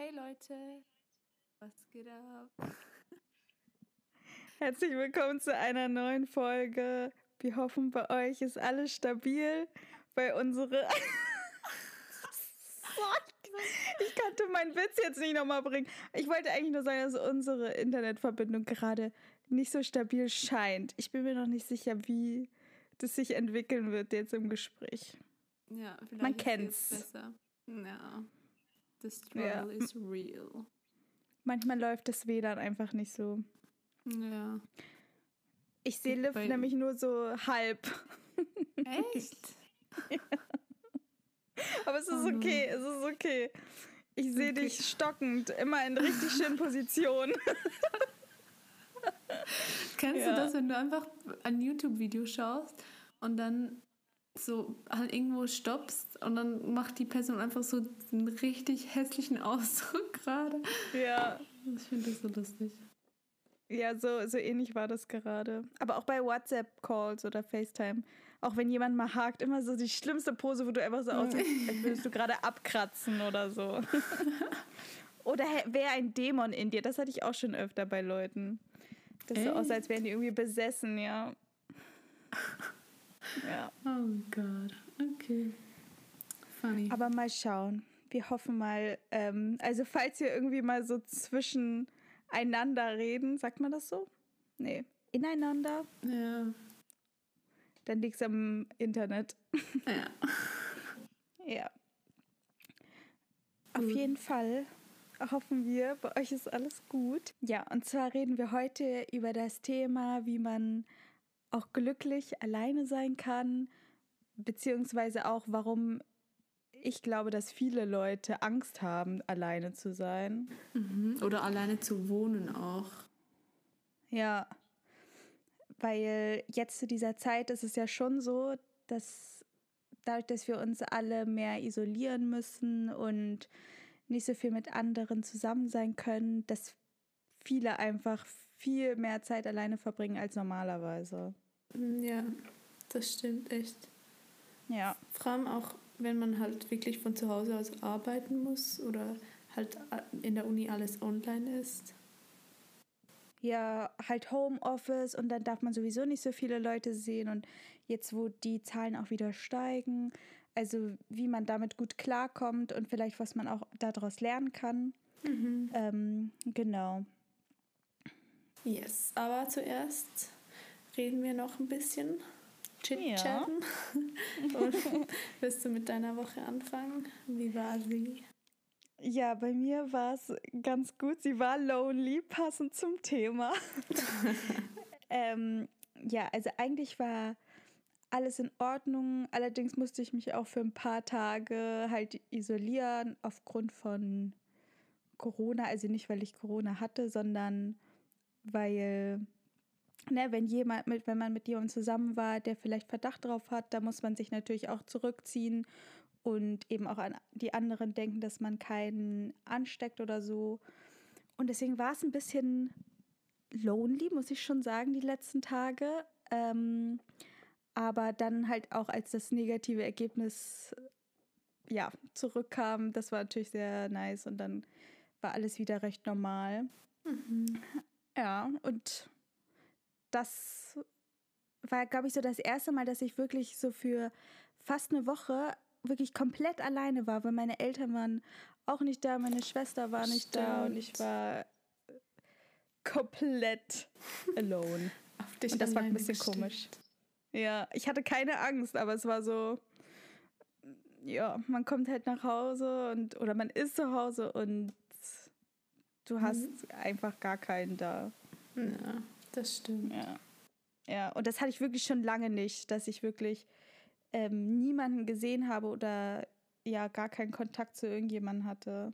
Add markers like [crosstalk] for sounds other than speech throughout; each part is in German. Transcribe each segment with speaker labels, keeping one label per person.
Speaker 1: Hey Leute, was geht ab? [laughs]
Speaker 2: Herzlich willkommen zu einer neuen Folge. Wir hoffen, bei euch ist alles stabil. Bei unsere. [laughs] ich konnte meinen Witz jetzt nicht nochmal bringen. Ich wollte eigentlich nur sagen, dass unsere Internetverbindung gerade nicht so stabil scheint. Ich bin mir noch nicht sicher, wie das sich entwickeln wird jetzt im Gespräch.
Speaker 1: Ja, vielleicht
Speaker 2: Man kennt's.
Speaker 1: besser. Ja. The struggle
Speaker 2: Ja.
Speaker 1: is real.
Speaker 2: Manchmal läuft das WLAN einfach nicht so.
Speaker 1: Ja.
Speaker 2: Ich sehe Liv nämlich nur so halb.
Speaker 1: Echt? [laughs]
Speaker 2: Aber es ist okay, es ist okay. Ich sehe
Speaker 1: Okay.
Speaker 2: dich stockend, immer in richtig schönen Positionen. [laughs]
Speaker 1: Kennst
Speaker 2: Ja.
Speaker 1: du das, wenn du einfach ein YouTube-Video schaust und dann so halt irgendwo stoppst und dann macht die Person einfach so einen richtig hässlichen Ausdruck [laughs] gerade?
Speaker 2: Ja.
Speaker 1: Ich finde das so lustig.
Speaker 2: Ja, so, so ähnlich war das gerade. Aber auch bei WhatsApp-Calls oder FaceTime. Auch wenn jemand mal hakt, immer so die schlimmste Pose, wo du einfach so aussiehst, als würdest du gerade abkratzen oder so. [laughs] oder wäre ein Dämon in dir. Das hatte ich auch schon öfter bei Leuten. Das so aussah, als wären die irgendwie besessen, ja. Ja.
Speaker 1: Oh Gott. Okay. Funny.
Speaker 2: Aber mal schauen. Wir hoffen mal, ähm, also falls wir irgendwie mal so zwischeneinander reden, sagt man das so? Nee. Ineinander,
Speaker 1: ja.
Speaker 2: dann liegt's am Internet.
Speaker 1: Ja.
Speaker 2: Ja. Auf jeden Fall hoffen wir, bei euch ist alles gut. Ja, und zwar reden wir heute über das Thema, wie man auch glücklich alleine sein kann, beziehungsweise auch, warum ich glaube, dass viele Leute Angst haben, alleine zu sein.
Speaker 1: Mhm. Oder alleine zu wohnen auch.
Speaker 2: Ja, weil jetzt zu dieser Zeit ist es ja schon so, dass dadurch, dass wir uns alle mehr isolieren müssen und nicht so viel mit anderen zusammen sein können, dass viele einfach viel mehr Zeit alleine verbringen als normalerweise.
Speaker 1: Ja, das stimmt echt.
Speaker 2: Ja,
Speaker 1: Vor allem auch, wenn man halt wirklich von zu Hause aus arbeiten muss oder halt in der Uni alles online ist.
Speaker 2: ja, halt Homeoffice und dann darf man sowieso nicht so viele Leute sehen und jetzt, wo die Zahlen auch wieder steigen, also wie man damit gut klarkommt und vielleicht was man auch daraus lernen kann. Ähm, genau.
Speaker 1: Yes, aber zuerst reden wir noch ein bisschen. Chit-chatten. [laughs] Und willst du mit deiner Woche anfangen? Wie war sie?
Speaker 2: Ja, bei mir war es ganz gut. Sie war lonely, passend zum Thema. [laughs] ähm, ja, also eigentlich war alles in Ordnung. Allerdings musste ich mich auch für ein paar Tage halt isolieren aufgrund von Corona. Also nicht, weil ich Corona hatte, sondern weil, ne, wenn jemand mit, wenn man mit jemandem zusammen war, der vielleicht Verdacht drauf hat, da muss man sich natürlich auch zurückziehen und eben auch an die anderen denken, dass man keinen ansteckt oder so. Und deswegen war es ein bisschen lonely, muss ich schon sagen, die letzten Tage. Ähm, aber dann halt auch, als das negative Ergebnis ja, zurückkam, das war natürlich sehr nice und dann war alles wieder recht normal. Ja, und das war, glaube ich, so das erste Mal, dass ich wirklich so für fast eine Woche wirklich komplett alleine war, weil meine Eltern waren auch nicht da, meine Schwester war nicht da und ich
Speaker 1: Stimmt.
Speaker 2: war komplett alone.
Speaker 1: Auf dich
Speaker 2: Und das war ein bisschen
Speaker 1: gestellt.
Speaker 2: komisch. Ja, ich hatte keine Angst, aber es war so, ja, man kommt halt nach Hause und oder man ist zu Hause und du hast einfach gar keinen da.
Speaker 1: Ja, das stimmt.
Speaker 2: Ja. Ja, und das hatte ich wirklich schon lange nicht, dass ich wirklich ähm, niemanden gesehen habe oder ja gar keinen Kontakt zu irgendjemandem hatte.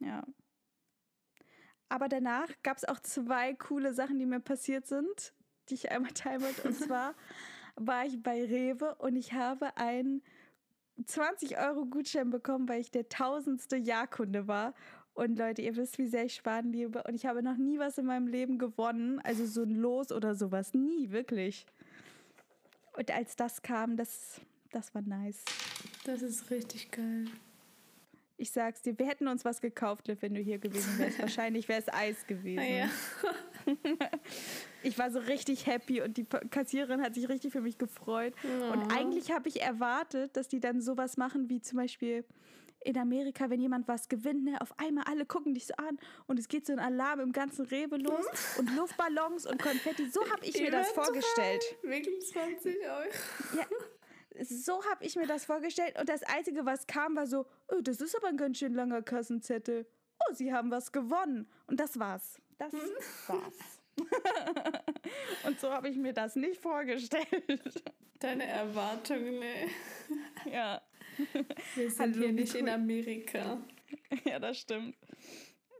Speaker 2: Ja. Aber danach gab es auch zwei coole Sachen, die mir passiert sind, die ich einmal teilen wollte. Und [laughs] zwar war ich bei Rewe und ich habe einen 20 Euro Gutschein bekommen, weil ich der tausendste Jahrkunde war. Und Leute, ihr wisst, wie sehr ich Sparen liebe. Und ich habe noch nie was in meinem Leben gewonnen. Also so ein Los oder sowas. Nie, wirklich. Und als das kam, das, das war nice.
Speaker 1: Das ist richtig geil.
Speaker 2: Ich sag's dir, wir hätten uns was gekauft, Liv, wenn du hier gewesen wärst. [laughs] Wahrscheinlich wäre es Eis gewesen.
Speaker 1: Ja.
Speaker 2: ich war so richtig happy und die Kassiererin hat sich richtig für mich gefreut.
Speaker 1: Oh.
Speaker 2: Und eigentlich habe ich erwartet, dass die dann sowas machen wie zum Beispiel in Amerika, wenn jemand was gewinnt, ne, auf einmal alle gucken dich so an und es geht so ein Alarm im ganzen Rewe los [laughs] und Luftballons und Konfetti. So habe ich mir das vorgestellt.
Speaker 1: Wirklich 20 Euro.
Speaker 2: Ja, so habe ich mir das vorgestellt und das Einzige, was kam, war so, oh, das ist aber ein ganz schön langer Kassenzettel. Oh, sie haben was gewonnen. Und das war's. Das war's. [laughs] und so habe ich mir das nicht vorgestellt.
Speaker 1: Deine Erwartungen, ne?
Speaker 2: Ja. [laughs]
Speaker 1: Wir sind
Speaker 2: Hallo,
Speaker 1: hier nicht in. Amerika. [laughs]
Speaker 2: Ja, das stimmt.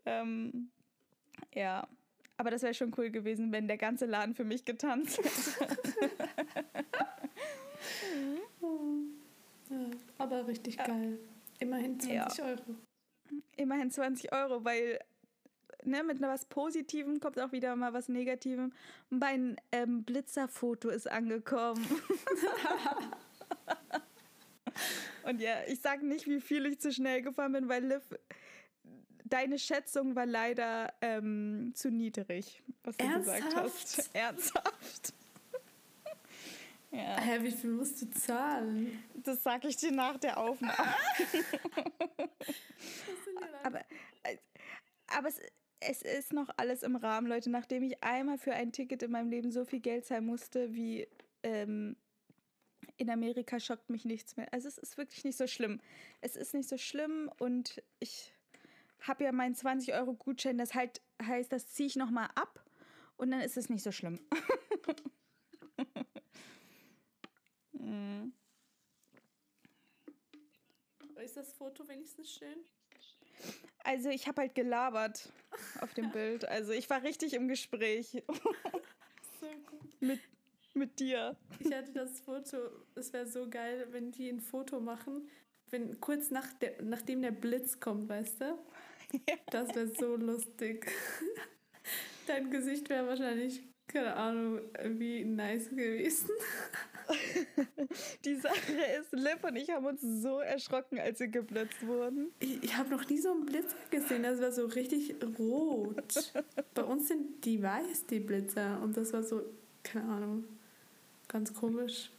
Speaker 2: Ähm, ja. Aber das wäre schon cool gewesen, wenn der ganze Laden für mich getanzt hätte. [laughs]
Speaker 1: Ja, aber richtig geil. Immerhin 20 Euro.
Speaker 2: Immerhin 20 Euro, weil ne, mit was Positivem kommt auch wieder mal was Negativem. Mein ähm, Blitzerfoto ist angekommen. Und ja, ich sage nicht, wie viel ich zu schnell gefahren bin, weil Liv, deine Schätzung war leider ähm, zu niedrig, was du gesagt
Speaker 1: Ernsthaft?
Speaker 2: hast. Ernsthaft. [laughs] ja,
Speaker 1: Hä, wie viel musst du zahlen?
Speaker 2: das sage ich dir nach der Aufnahme. [laughs] [laughs] aber aber es, es ist noch alles im Rahmen, Leute. Nachdem ich einmal für ein Ticket in meinem Leben so viel Geld zahlen musste, wie ähm, in Amerika, schockt mich nichts mehr. Also es ist wirklich nicht so schlimm. Es ist nicht so schlimm und ich habe ja meinen 20-Euro-Gutschein. Das halt heißt, das ziehe ich nochmal ab und dann ist es nicht so schlimm. Mm. [laughs]
Speaker 1: Ist das Foto wenigstens schön?
Speaker 2: Also ich habe halt gelabert auf dem [laughs] Bild. Also ich war richtig im Gespräch
Speaker 1: So gut. [laughs]
Speaker 2: mit, mit dir.
Speaker 1: Ich hatte das Foto, es wäre so geil, wenn die ein Foto machen, wenn kurz nach der, nachdem der Blitz kommt, weißt du? [laughs] Das wäre so lustig. Dein Gesicht wäre wahrscheinlich, keine Ahnung, wie nice gewesen.
Speaker 2: Die Sache ist, Liv und ich haben uns so erschrocken, als wir geblitzt wurden.
Speaker 1: Ich, ich habe noch nie so einen Blitzer gesehen, das war so richtig rot. [laughs] Bei uns sind die weiß, die Blitzer. Und das war so, keine Ahnung, ganz komisch.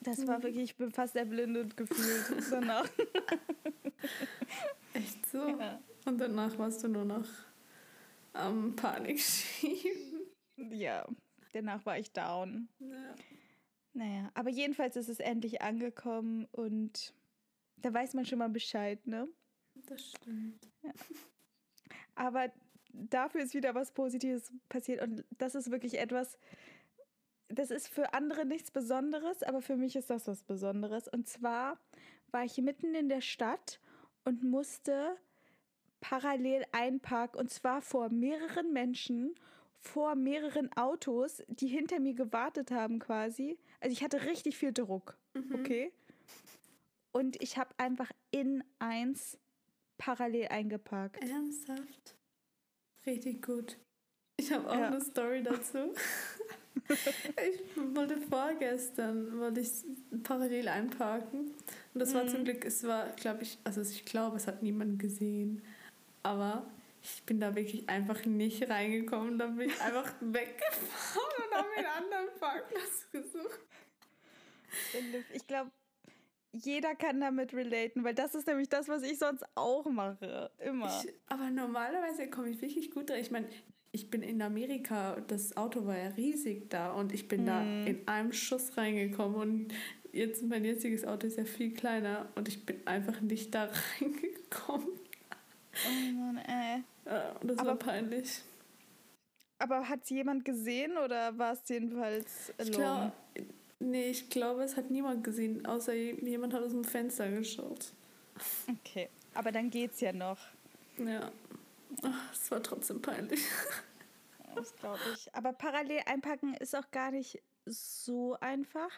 Speaker 2: Das war wirklich, ich bin fast erblindet gefühlt danach. [laughs]
Speaker 1: Echt so?
Speaker 2: Ja.
Speaker 1: Und danach warst du nur noch am Panik schieben.
Speaker 2: ja, danach war ich down.
Speaker 1: Ja.
Speaker 2: Naja, aber jedenfalls ist es endlich angekommen und da weiß man schon mal Bescheid, ne?
Speaker 1: Das stimmt.
Speaker 2: Aber dafür ist wieder was Positives passiert und das ist wirklich etwas, das ist für andere nichts Besonderes, aber für mich ist das was Besonderes. Und zwar war ich mitten in der Stadt und musste parallel einparken und zwar vor mehreren Menschen, vor mehreren Autos, die hinter mir gewartet haben quasi. Also ich hatte richtig viel Druck, okay? Und ich habe einfach in eins parallel eingeparkt.
Speaker 1: Ernsthaft? Richtig gut. Ich habe auch
Speaker 2: Ja.
Speaker 1: eine Story dazu. [laughs] ich wollte vorgestern, wollte ich parallel einparken. Und das war zum Glück, es war, glaube ich, also ich glaube, es hat niemand gesehen. Aber ich bin da wirklich einfach nicht reingekommen. Dann bin ich einfach [laughs] weggefahren und habe einen anderen Parkplatz gesucht.
Speaker 2: Ich glaube, jeder kann damit relaten, weil das ist nämlich das, was ich sonst auch mache. Immer.
Speaker 1: Ich, aber normalerweise komme ich wirklich gut rein. Ich meine, ich bin in Amerika, das Auto war ja riesig da und ich bin da in einem Schuss reingekommen und jetzt mein jetziges Auto ist ja viel kleiner und ich bin einfach nicht da [laughs] reingekommen.
Speaker 2: oh Mann, ey.
Speaker 1: Das
Speaker 2: Aber-
Speaker 1: war peinlich.
Speaker 2: Aber hat es jemand gesehen oder war es jedenfalls
Speaker 1: Ich
Speaker 2: alone?
Speaker 1: glaube, nee, ich glaube, es hat niemand gesehen, außer jemand hat aus dem Fenster geschaut.
Speaker 2: Okay, aber dann geht's ja noch.
Speaker 1: Ja. Es war trotzdem peinlich.
Speaker 2: Das glaube ich. Aber parallel einpacken ist auch gar nicht so einfach.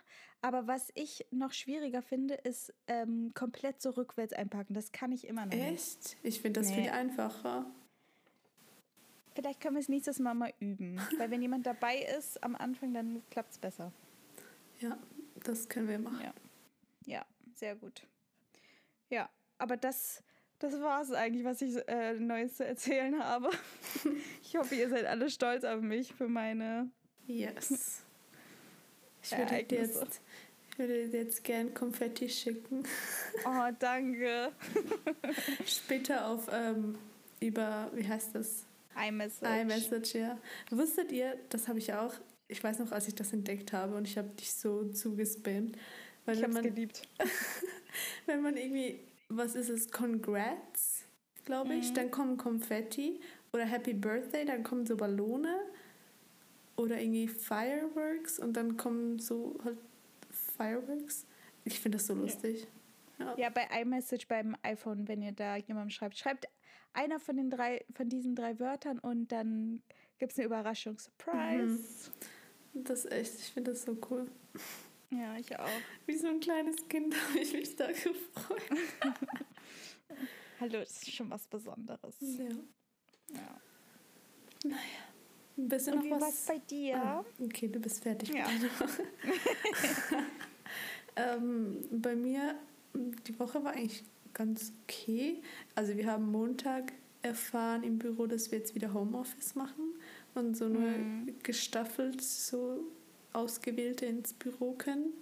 Speaker 2: Aber was ich noch schwieriger finde, ist ähm, komplett so rückwärts einpacken. Das kann ich immer noch nicht.
Speaker 1: Echt? Ich finde das
Speaker 2: Nee.
Speaker 1: viel einfacher.
Speaker 2: Vielleicht können wir es nächstes Mal mal üben. Weil wenn jemand dabei ist am Anfang, dann klappt es besser.
Speaker 1: Ja, das können wir machen.
Speaker 2: Ja. Ja, sehr gut. Ja, aber das das war es eigentlich, was ich äh, Neues zu erzählen habe. [laughs] ich hoffe, ihr seid alle stolz auf mich für meine.
Speaker 1: Yes. Ich würde, dir jetzt, ich würde dir jetzt gern Konfetti schicken.
Speaker 2: Oh, danke. [laughs]
Speaker 1: Später auf ähm, über, wie heißt das?
Speaker 2: iMessage.
Speaker 1: iMessage, ja. Wusstet ihr, das habe ich auch, ich weiß noch, als ich das entdeckt habe und ich habe dich so zugespammt.
Speaker 2: Weil ich habe es geliebt. [laughs]
Speaker 1: wenn man irgendwie, was ist es, Congrats, glaube ich, mhm. dann kommen Konfetti oder Happy Birthday, dann kommen so Ballone oder irgendwie Fireworks und dann kommen so halt Fireworks. Ich finde das so lustig.
Speaker 2: Ja. ja, bei iMessage beim iPhone, wenn ihr da jemandem schreibt, schreibt einer von den drei, von diesen drei Wörtern und dann gibt es eine Überraschung. Surprise.
Speaker 1: Mhm. Das ist echt, ich finde das so cool.
Speaker 2: Ja, ich auch.
Speaker 1: Wie so ein kleines Kind [laughs] habe ich mich da gefreut. [laughs]
Speaker 2: Hallo, das ist schon was Besonderes.
Speaker 1: Ja.
Speaker 2: Ja.
Speaker 1: Naja. Ein bisschen
Speaker 2: Und noch was? was bei dir? Ah,
Speaker 1: okay, du bist fertig ja. [laughs] ähm, bei mir, die Woche war eigentlich ganz okay. Also wir haben Montag erfahren im Büro, dass wir jetzt wieder Homeoffice machen und so nur mhm. gestaffelt so Ausgewählte ins Büro können.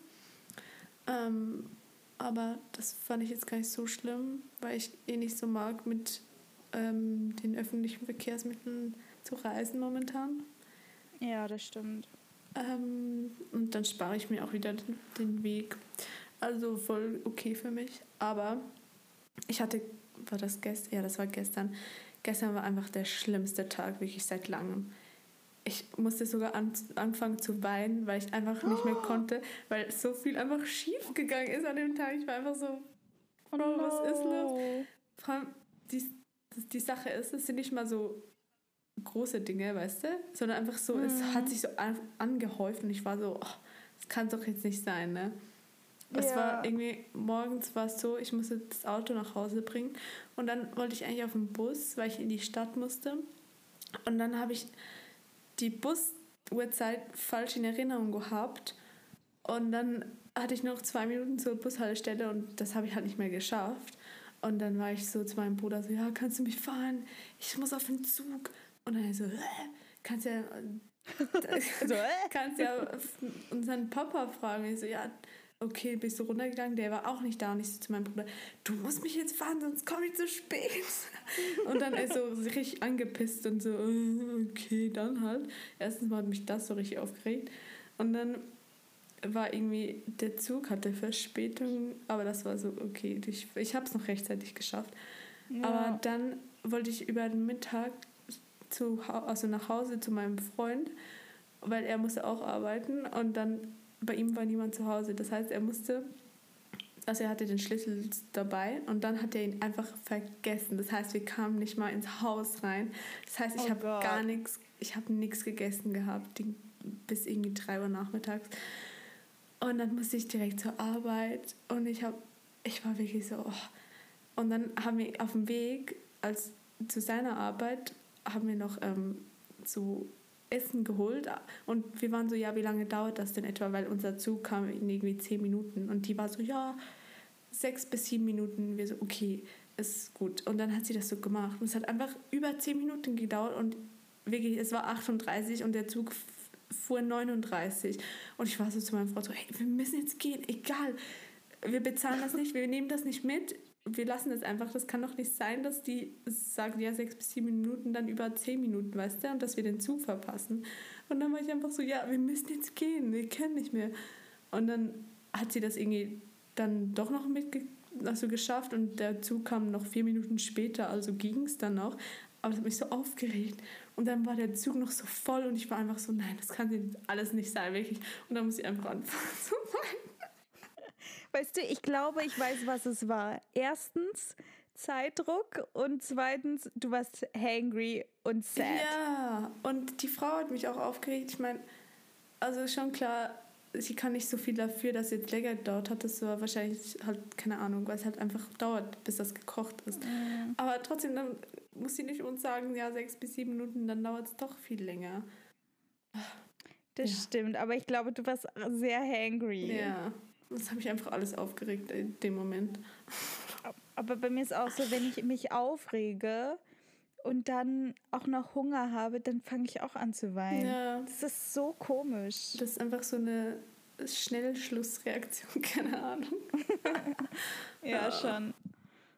Speaker 1: Ähm, aber das fand ich jetzt gar nicht so schlimm, weil ich eh nicht so mag, mit ähm, den öffentlichen Verkehrsmitteln zu reisen momentan.
Speaker 2: Ja, das stimmt.
Speaker 1: Ähm, und dann spare ich mir auch wieder den, den Weg. Also voll okay für mich. Aber ich hatte, war das gestern? Ja, das war gestern. Gestern war einfach der schlimmste Tag, wirklich seit langem. Ich musste sogar an, anfangen zu weinen, weil ich einfach nicht mehr konnte, weil so viel einfach schief gegangen ist an dem Tag. Ich war einfach so, oh, no. was ist los? Vor allem, die, die Sache ist, es sind nicht mal so große Dinge, weißt du, sondern einfach so, mhm. es hat sich so an, angehäuft und ich war so, oh, das kann doch jetzt nicht sein, ne? Es ja. war irgendwie, morgens war es so, ich musste das Auto nach Hause bringen und dann wollte ich eigentlich auf den Bus, weil ich in die Stadt musste. Und dann habe ich die Busuhrzeit falsch in Erinnerung gehabt und dann hatte ich noch zwei Minuten zur Bushaltestelle und das habe ich halt nicht mehr geschafft. Und dann war ich so zu meinem Bruder so, ja, kannst du mich fahren? Ich muss auf den Zug. Und dann so, kannst ja, [laughs] so, kannst ja unseren Papa fragen. Ich so, ja, okay, bist du runtergegangen? Der war auch nicht da. Und ich so zu meinem Bruder, du musst mich jetzt fahren, sonst komme ich zu spät. [laughs] Und dann ist so richtig angepisst und so, äh, okay, dann halt. Erstens mal hat mich das so richtig aufgeregt. Und dann war irgendwie, der Zug hatte Verspätung, aber das war so, okay, ich, ich habe es noch rechtzeitig geschafft. Ja. Aber dann wollte ich über den Mittag zu, also nach Hause zu meinem Freund, weil er musste auch arbeiten und dann bei ihm war niemand zu Hause. Das heißt, er musste, also er hatte den Schlüssel dabei und dann hat er ihn einfach vergessen. Das heißt, wir kamen nicht mal ins Haus rein. Das heißt, ich oh habe gar nichts, ich habe nichts gegessen gehabt bis irgendwie drei Uhr nachmittags. Und dann musste ich direkt zur Arbeit und ich habe, ich war wirklich so. Oh. Und dann haben wir auf dem Weg als zu seiner Arbeit haben wir noch ähm, so Essen geholt. Und wir waren so, ja, wie lange dauert das denn etwa? Weil unser Zug kam in irgendwie zehn Minuten. Und die war so, ja, sechs bis sieben Minuten. Wir so, okay, ist gut. Und dann hat sie das so gemacht. Und es hat einfach über zehn Minuten gedauert. Und wirklich, es war 38 und der Zug fuhr 39 und ich war so zu meiner Frau so, hey, wir müssen jetzt gehen, egal, wir bezahlen das nicht, wir nehmen das nicht mit, wir lassen das einfach. Das kann doch nicht sein, dass die sagen, ja, sechs bis sieben Minuten, dann über zehn Minuten, weißt du, und dass wir den Zug verpassen. Und dann war ich einfach so, ja, wir müssen jetzt gehen, wir können nicht mehr. Und dann hat sie das irgendwie dann doch noch mit also geschafft und der Zug kam noch vier Minuten später, also ging es dann noch. Aber das hat mich so aufgeregt. Und dann war der Zug noch so voll und ich war einfach so, nein, das kann alles nicht sein, wirklich. Und dann muss ich einfach anfangen [laughs] zu weinen.
Speaker 2: Weißt du, ich glaube, ich weiß, was es war. Erstens Zeitdruck und zweitens, du warst hangry und sad.
Speaker 1: Ja, und die Frau hat mich auch aufgeregt. Ich meine, also schon klar, sie kann nicht so viel dafür, dass es jetzt länger dauert hat. Das war wahrscheinlich halt, keine Ahnung, weil es halt einfach dauert, bis das gekocht ist. Mhm. Aber trotzdem, dann muss sie nicht uns sagen, ja, sechs bis sieben Minuten, dann dauert es doch viel länger.
Speaker 2: Das ja. stimmt, aber ich glaube, du warst sehr hangry.
Speaker 1: Ja. Das habe ich einfach alles aufgeregt in dem Moment.
Speaker 2: Aber bei mir ist auch so, wenn ich mich aufrege und dann auch noch Hunger habe, dann fange ich auch an zu weinen.
Speaker 1: Ja.
Speaker 2: Das ist so komisch.
Speaker 1: Das ist einfach so eine Schnellschlussreaktion, [laughs] keine Ahnung. [laughs]
Speaker 2: Ja, schon.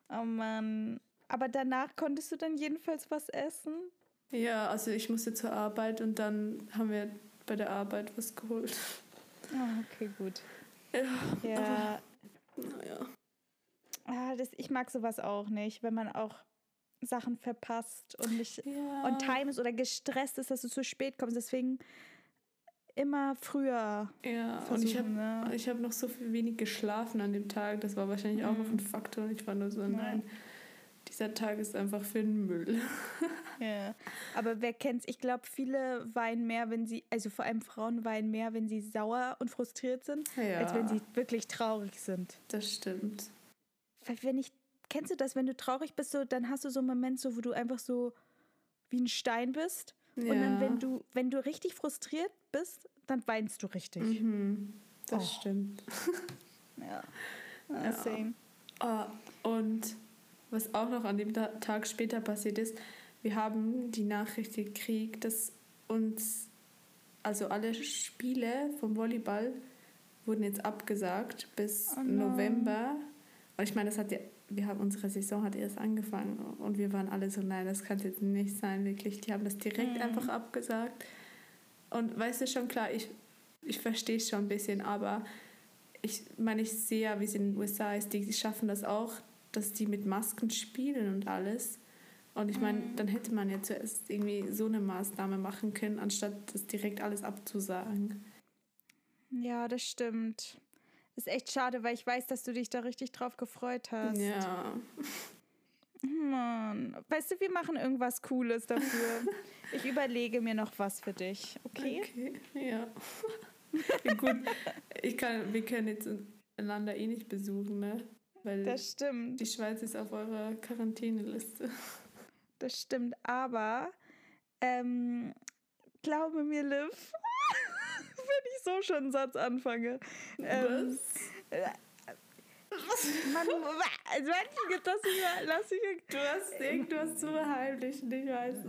Speaker 2: Oh Mann. Aber danach konntest du dann jedenfalls was essen?
Speaker 1: Ja, also ich musste zur Arbeit und dann haben wir bei der Arbeit was geholt.
Speaker 2: Ah, okay, gut.
Speaker 1: Ja,
Speaker 2: Ja,
Speaker 1: naja.
Speaker 2: ah, das, ich mag sowas auch nicht, wenn man auch Sachen verpasst und nicht
Speaker 1: Ja.
Speaker 2: on time ist oder gestresst ist, dass du zu spät kommst. Deswegen immer früher
Speaker 1: Ja, und ich habe.
Speaker 2: Ne?
Speaker 1: ich hab noch so viel wenig geschlafen an dem Tag. Das war wahrscheinlich auch noch ein Faktor. Ich war nur so, nein, dieser Tag ist einfach für den Müll. [laughs]
Speaker 2: Ja. Aber wer kennt's? Ich glaube, viele weinen mehr, wenn sie, also vor allem Frauen weinen mehr, wenn sie sauer und frustriert sind,
Speaker 1: Ja.
Speaker 2: als wenn sie wirklich traurig sind.
Speaker 1: Das stimmt.
Speaker 2: Weil wenn ich, kennst du das, wenn du traurig bist, so, dann hast du so einen Moment, so, wo du einfach so wie ein Stein bist. Und dann,
Speaker 1: Ja.
Speaker 2: wenn du, wenn du richtig frustriert bist, dann weinst du richtig.
Speaker 1: Mhm, das
Speaker 2: Oh.
Speaker 1: stimmt. [laughs]
Speaker 2: Ja.
Speaker 1: Ja.
Speaker 2: ja. Same.
Speaker 1: Ah, und was auch noch an dem Ta- Tag später passiert ist, wir haben die Nachricht gekriegt, dass uns, also alle Spiele vom Volleyball wurden jetzt abgesagt bis
Speaker 2: Oh no.
Speaker 1: November. Und ich meine, das hat ja, wir haben unsere Saison hat erst angefangen und wir waren alle so, nein, das kann jetzt nicht sein, wirklich. Die haben das direkt
Speaker 2: Mhm.
Speaker 1: einfach abgesagt. Und weißt du schon, klar, ich, ich verstehe es schon ein bisschen, aber ich meine, ich sehe ja, wie es in den USA ist, die, die schaffen das auch, dass die mit Masken spielen und alles. Und ich meine, dann hätte man ja zuerst irgendwie so eine Maßnahme machen können, anstatt das direkt alles abzusagen.
Speaker 2: Ja, das stimmt. Ist echt schade, weil ich weiß, dass du dich da richtig drauf gefreut hast.
Speaker 1: Ja.
Speaker 2: Mann. Weißt du, wir machen irgendwas Cooles dafür. [laughs] ich überlege mir noch was für dich, okay?
Speaker 1: Okay, ja. [laughs] ja gut, ich kann, wir können jetzt einander eh nicht besuchen, ne? Weil
Speaker 2: Das stimmt.
Speaker 1: die Schweiz ist auf eurer Quarantäneliste.
Speaker 2: Das stimmt, aber ähm, glaube mir, Liv, [laughs] wenn ich so schon einen Satz anfange. Ähm, Mann, also das ist, lass ich,
Speaker 1: Du hast irgendwas zu verheimlichen, ich weiß es.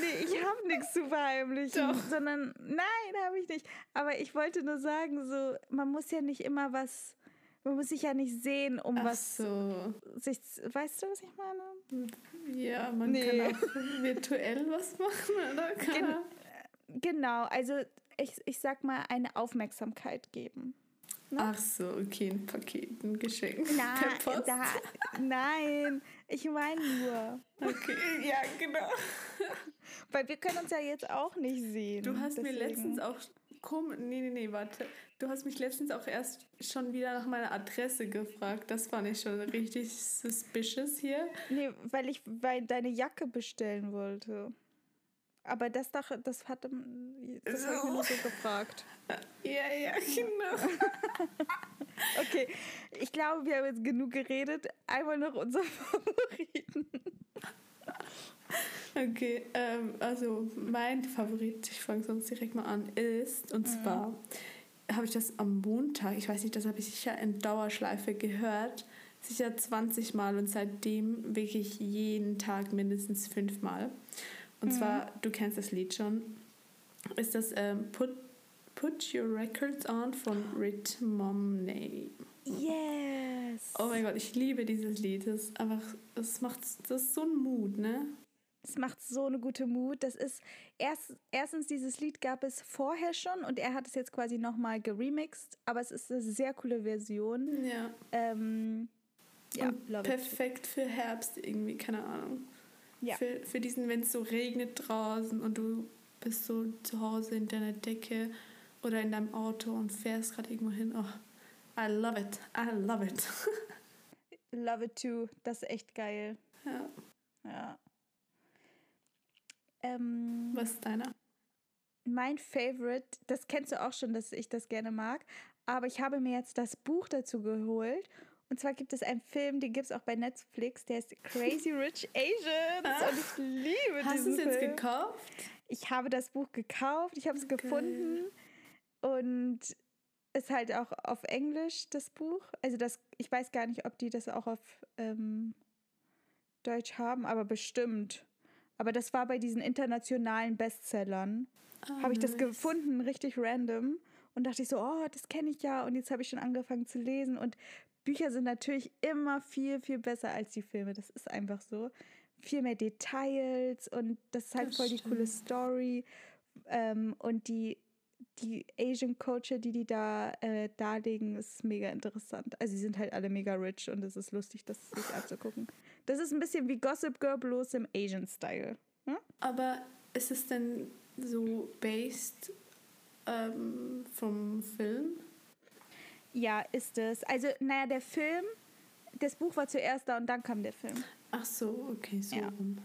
Speaker 2: nee, ich habe nichts zu verheimlichen, sondern nein, habe ich nicht. Aber ich wollte nur sagen, so, man muss ja nicht immer was, man muss sich ja nicht sehen, um
Speaker 1: Ach
Speaker 2: was
Speaker 1: so.
Speaker 2: sich, weißt du, was ich meine?
Speaker 1: Ja, man
Speaker 2: Nee.
Speaker 1: kann auch [laughs] virtuell was machen, oder? [laughs]
Speaker 2: Gen- Genau, also ich, ich sag mal, eine Aufmerksamkeit geben.
Speaker 1: Ach so, okay, ein Paket, ein Geschenk. [laughs]
Speaker 2: Na, da, nein, ich meine nur.
Speaker 1: Okay, ja, genau.
Speaker 2: Weil wir können uns ja jetzt auch nicht sehen.
Speaker 1: Du hast mir
Speaker 2: deswegen.
Speaker 1: letztens auch. Komm, nee, nee, nee, warte. Du hast mich letztens auch erst schon wieder nach meiner Adresse gefragt. Das fand ich schon richtig suspicious hier.
Speaker 2: Nee, weil ich weil deine Jacke bestellen wollte. Aber das, doch, das hatte. Das habe ich mir nur so gefragt. [laughs]
Speaker 1: Ja, ja, genau. [laughs]
Speaker 2: Okay, ich glaube, wir haben jetzt genug geredet. Einmal noch unser [laughs] Favoriten.
Speaker 1: Okay, ähm, also mein Favorit, ich fange sonst direkt mal an, ist, und zwar habe ich das am Montag, ich weiß nicht, das habe ich sicher in Dauerschleife gehört, sicher 20 Mal und seitdem wirklich jeden Tag mindestens fünfmal. Und zwar, du kennst das Lied schon, ist das ähm, Put, Put Your Records On von Rit Momney.
Speaker 2: Yes!
Speaker 1: Oh mein Gott, ich liebe dieses Lied. Das einfach, das macht, das ist so ein Mut, ne?
Speaker 2: Es macht so eine gute Mut. Das ist erst, erstens, dieses Lied gab es vorher schon und er hat es jetzt quasi nochmal geremixed, aber es ist eine sehr coole Version.
Speaker 1: Ja.
Speaker 2: Ähm, ja, love it.
Speaker 1: perfekt für Herbst irgendwie, keine Ahnung.
Speaker 2: Ja.
Speaker 1: Für, für diesen, wenn es so regnet draußen und du bist so zu Hause in deiner Decke oder in deinem Auto und fährst gerade irgendwo hin. Oh, I love it. I love it. [laughs]
Speaker 2: Love it too. Das ist echt geil.
Speaker 1: ja.
Speaker 2: Ja. Ähm,
Speaker 1: Was ist deiner?
Speaker 2: mein Favorite, das kennst du auch schon, dass ich das gerne mag, aber ich habe mir jetzt das Buch dazu geholt. Und zwar gibt es einen Film, den gibt es auch bei Netflix, der ist Crazy Rich Asians. [laughs] Und ich liebe
Speaker 1: Hast du es jetzt
Speaker 2: Film.
Speaker 1: gekauft?
Speaker 2: Ich habe das Buch gekauft, ich habe es gefunden und ist halt auch auf Englisch das Buch. Also das, ich weiß gar nicht, ob die das auch auf ähm, Deutsch haben, aber bestimmt. Aber das war bei diesen internationalen Bestsellern. Oh, habe ich das gefunden, richtig random. Und dachte ich so, oh, das kenne ich ja. Und jetzt habe ich schon angefangen zu lesen. Und Bücher sind natürlich immer viel, viel besser als die Filme. Das ist einfach so. Viel mehr Details und das ist halt das voll stimmt. die coole Story. Ähm, und die die Asian Culture, die die da äh, darlegen, ist mega interessant. Also sie sind halt alle mega rich und es ist lustig, das sich anzugucken. Das ist ein bisschen wie Gossip Girl, bloß im Asian Style. Hm?
Speaker 1: Aber ist es denn so based ähm, vom Film?
Speaker 2: Ja, ist es. Also, naja, der Film, das Buch war zuerst da und dann kam der Film.
Speaker 1: Ach so, okay, so ja. rum.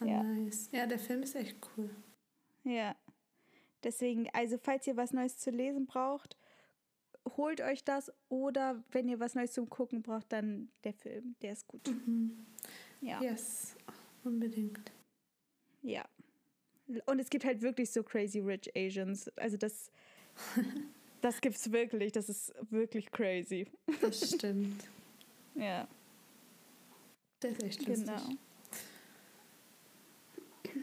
Speaker 1: Oh, ja. Nice. Ja, der Film ist echt cool.
Speaker 2: Ja. Deswegen, also falls ihr was Neues zu lesen braucht, holt euch das oder wenn ihr was Neues zum Gucken braucht, dann der Film, der ist gut. Mhm.
Speaker 1: Ja. Yes, unbedingt.
Speaker 2: Ja. Und es gibt halt wirklich so crazy rich Asians. Also das, [laughs] das gibt's wirklich. Das ist wirklich crazy.
Speaker 1: Das stimmt. [laughs]
Speaker 2: ja.
Speaker 1: Das ist echt lustig. Genau.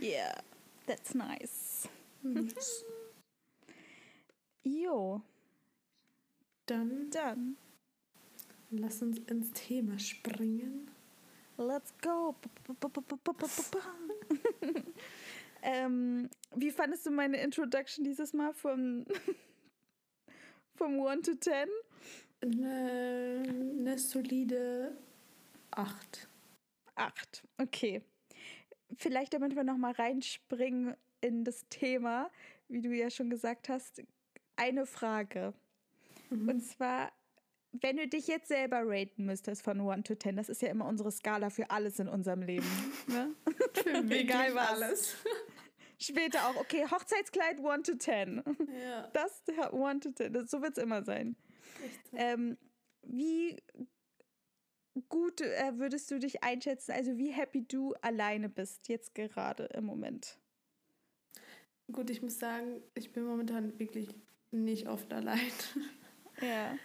Speaker 2: Yeah, that's nice. Jo.
Speaker 1: Dann,
Speaker 2: Dann.
Speaker 1: Lass uns ins Thema springen.
Speaker 2: Let's go. ähm, wie fandest du meine Introduction dieses Mal vom, [laughs] vom 1 to 10?
Speaker 1: Eine, eine solide 8.
Speaker 2: 8, okay. Vielleicht, damit wir nochmal reinspringen in das Thema, wie du ja schon gesagt hast, eine Frage. Mhm. Und zwar, wenn du dich jetzt selber raten müsstest von 1 to 10, das ist ja immer unsere Skala für alles in unserem Leben. [laughs] Ne? [laughs]
Speaker 1: Egal was. Alles. [laughs]
Speaker 2: Später auch, okay, Hochzeitskleid 1 to 10. Ja. Das 1 to 10, das, so wird es immer sein. Ähm, wie gut äh, würdest du dich einschätzen, also wie happy du alleine bist, jetzt gerade im Moment?
Speaker 1: Gut, ich muss sagen, ich bin momentan wirklich nicht oft allein.
Speaker 2: Ja.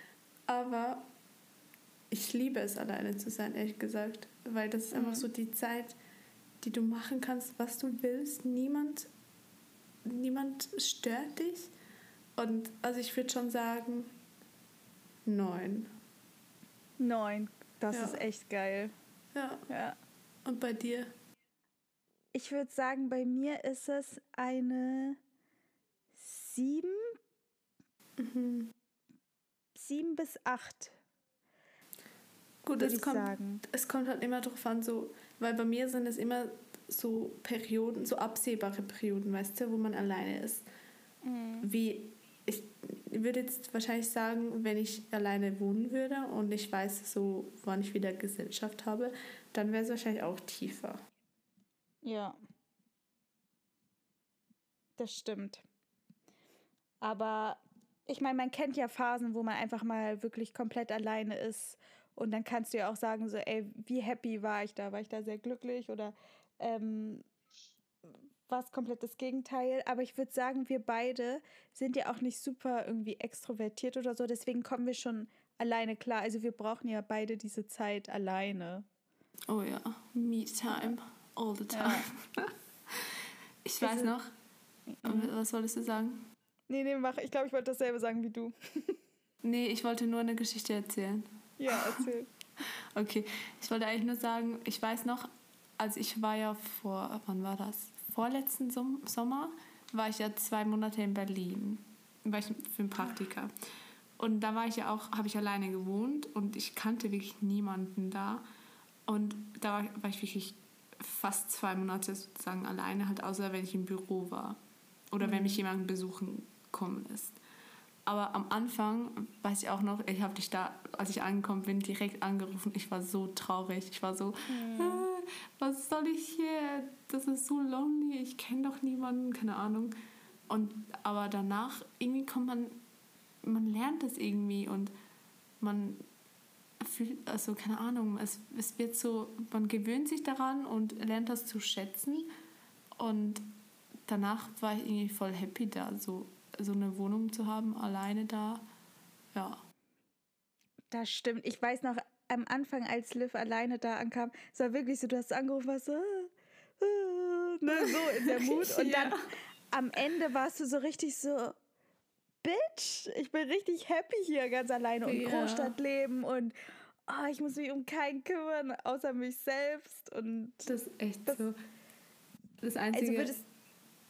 Speaker 1: Aber ich liebe es, alleine zu sein, ehrlich gesagt. Weil das ist mhm. einfach so die Zeit, die du machen kannst, was du willst. Niemand, niemand stört dich. Und also ich würde schon sagen, neun.
Speaker 2: Neun, das ja. ist echt geil.
Speaker 1: Ja.
Speaker 2: ja.
Speaker 1: Und bei dir?
Speaker 2: Ich würde sagen, bei mir ist es eine sieben. Mhm. Sieben bis acht.
Speaker 1: Gut, es kommt, sagen. es kommt halt immer darauf an, so, weil bei mir sind es immer so Perioden, so absehbare Perioden, weißt du, wo man alleine ist. Mhm. Wie ich würde jetzt wahrscheinlich sagen, wenn ich alleine wohnen würde und ich weiß so, wann ich wieder Gesellschaft habe, dann wäre es wahrscheinlich auch tiefer.
Speaker 2: Ja. Das stimmt. Aber ich meine, man kennt ja Phasen, wo man einfach mal wirklich komplett alleine ist. Und dann kannst du ja auch sagen, so, ey, wie happy war ich da? War ich da sehr glücklich oder ähm, war es komplett das Gegenteil? Aber ich würde sagen, wir beide sind ja auch nicht super irgendwie extrovertiert oder so. Deswegen kommen wir schon alleine klar. Also wir brauchen ja beide diese Zeit alleine.
Speaker 1: Oh ja, Me-Time all the time. Ja. [laughs] ich weiß noch, mhm. was wolltest du sagen?
Speaker 2: Nee, nee, mach. Ich glaube, ich wollte dasselbe sagen wie du. [laughs]
Speaker 1: nee, ich wollte nur eine Geschichte erzählen.
Speaker 2: Ja, erzähl. [laughs]
Speaker 1: okay, ich wollte eigentlich nur sagen, ich weiß noch, als ich war ja vor, wann war das? Vorletzten Sommer war ich ja zwei Monate in Berlin. War ich für ein Praktika. Und da war ich ja auch, habe ich alleine gewohnt und ich kannte wirklich niemanden da. Und da war, war ich wirklich fast zwei Monate sozusagen alleine, halt außer wenn ich im Büro war oder mhm. wenn mich jemand besuchen kommen ist. Aber am Anfang weiß ich auch noch, ich habe dich da, als ich angekommen bin, direkt angerufen. Ich war so traurig. Ich war so, mhm. äh, was soll ich hier? Das ist so lonely. Ich kenne doch niemanden, keine Ahnung. Und aber danach irgendwie kommt man, man lernt es irgendwie und man also keine Ahnung, es, es wird so, man gewöhnt sich daran und lernt das zu schätzen. Und danach war ich irgendwie voll happy da, so, so eine Wohnung zu haben, alleine da. ja.
Speaker 2: Das stimmt. Ich weiß noch, am Anfang, als Liv alleine da ankam, es war wirklich so, du hast angerufen, so, äh, äh, ne, so in der Mut. [laughs] Und ja. dann am Ende warst du so richtig so, Bitch, ich bin richtig happy hier ganz alleine und ja. Großstadtleben und oh, ich muss mich um keinen kümmern, außer mich selbst. Und
Speaker 1: das ist echt das, so. Das Einzige. Also,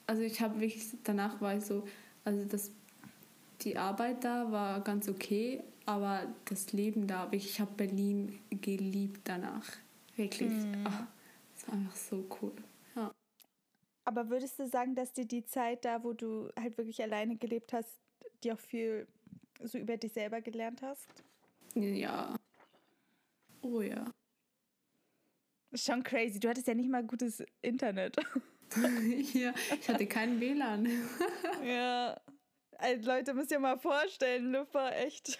Speaker 1: also ich habe wirklich, danach war ich so, also das, die Arbeit da war ganz okay, aber das Leben da, ich habe Berlin geliebt danach. Wirklich. Mm. Ach, das war einfach so cool. Ja.
Speaker 2: Aber würdest du sagen, dass dir die Zeit da, wo du halt wirklich alleine gelebt hast, dir auch viel so über dich selber gelernt hast?
Speaker 1: Ja. Oh ja.
Speaker 2: Schon crazy. Du hattest ja nicht mal gutes Internet. [laughs]
Speaker 1: ja, ich hatte keinen WLAN. [laughs]
Speaker 2: ja. Also Leute, müsst ihr mal vorstellen, Lufa, echt.